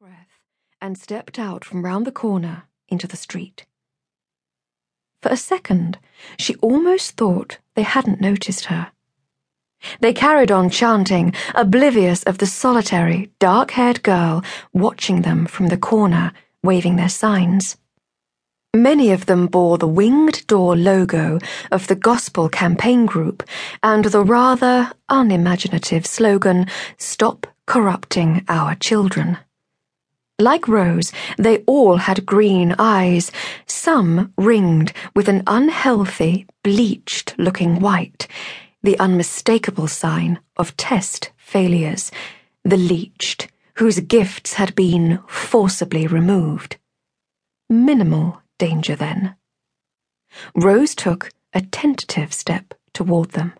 breath and stepped out from round the corner into the street. For a second, she almost thought they hadn't noticed her. They carried on chanting, oblivious of the solitary, dark haired girl watching them from the corner, waving their signs. Many of them bore the winged door logo of the Gospel Campaign Group and the rather unimaginative slogan, Stop Corrupting Our Children. Like Rose, they all had green eyes, some ringed with an unhealthy, bleached looking white, the unmistakable sign of test failures, the leached, whose gifts had been forcibly removed. Minimal danger, then. Rose took a tentative step toward them.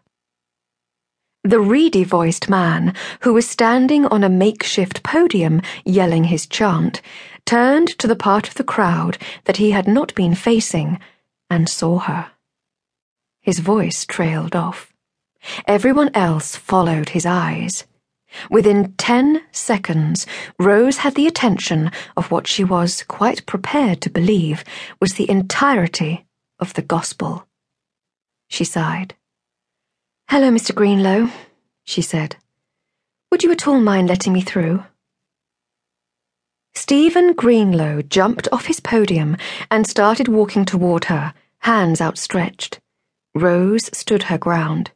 The reedy voiced man, who was standing on a makeshift podium yelling his chant, turned to the part of the crowd that he had not been facing and saw her. His voice trailed off. Everyone else followed his eyes. Within ten seconds, Rose had the attention of what she was quite prepared to believe was the entirety of the gospel. She sighed. Hello, Mr. Greenlow, she said. Would you at all mind letting me through? Stephen Greenlow jumped off his podium and started walking toward her, hands outstretched. Rose stood her ground.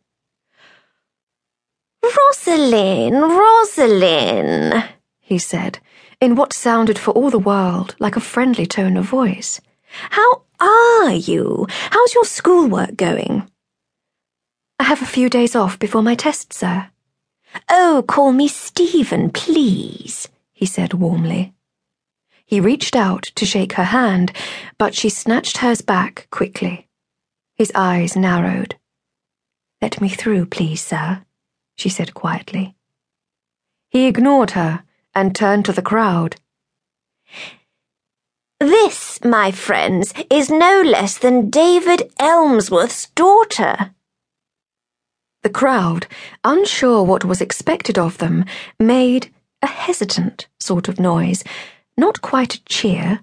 Rosalind, Rosalind, he said, in what sounded for all the world like a friendly tone of voice. How are you? How's your schoolwork going? I have a few days off before my test, sir. Oh, call me Stephen, please, he said warmly. He reached out to shake her hand, but she snatched hers back quickly. His eyes narrowed. Let me through, please, sir, she said quietly. He ignored her and turned to the crowd. This, my friends, is no less than David Elmsworth's daughter. The crowd, unsure what was expected of them, made a hesitant sort of noise. Not quite a cheer,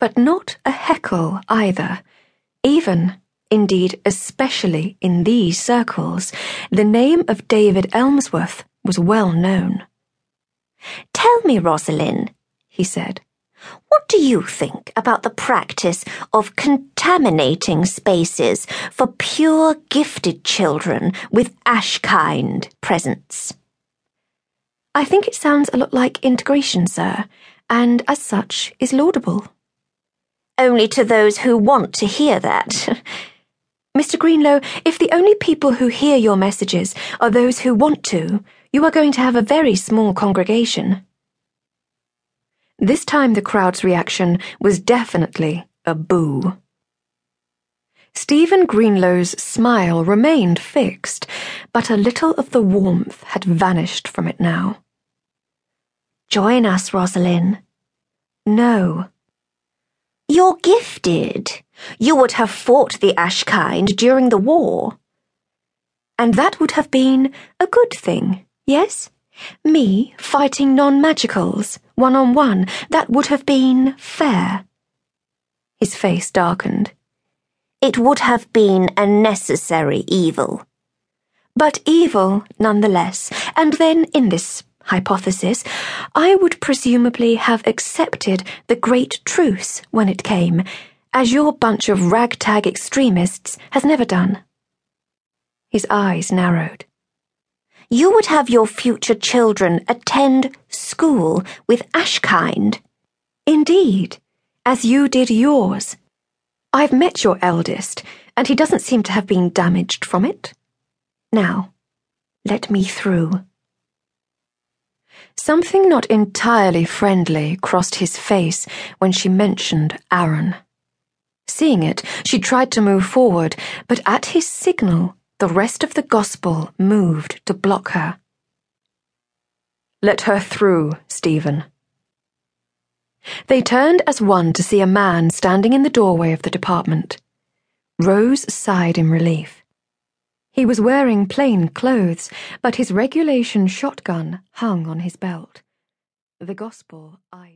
but not a heckle either. Even, indeed, especially in these circles, the name of David Elmsworth was well known. Tell me, Rosalind, he said. What do you think about the practice of contaminating spaces for pure gifted children with Ashkind presence? I think it sounds a lot like integration, sir, and as such is laudable. Only to those who want to hear that. Mr. Greenlow, if the only people who hear your messages are those who want to, you are going to have a very small congregation. This time the crowd's reaction was definitely a boo. Stephen Greenlow's smile remained fixed, but a little of the warmth had vanished from it now. Join us, Rosalind. No. You're gifted. You would have fought the Ashkind during the war. And that would have been a good thing, yes? Me fighting non magicals, one on one, that would have been fair. His face darkened. It would have been a necessary evil. But evil, nonetheless, and then in this hypothesis, I would presumably have accepted the great truce when it came, as your bunch of ragtag extremists has never done. His eyes narrowed you would have your future children attend school with Ashkind. Indeed, as you did yours. I've met your eldest, and he doesn't seem to have been damaged from it. Now, let me through. Something not entirely friendly crossed his face when she mentioned Aaron. Seeing it, she tried to move forward, but at his signal, the rest of the gospel moved to block her. Let her through, Stephen. They turned as one to see a man standing in the doorway of the department. Rose sighed in relief. He was wearing plain clothes, but his regulation shotgun hung on his belt. The gospel eyed.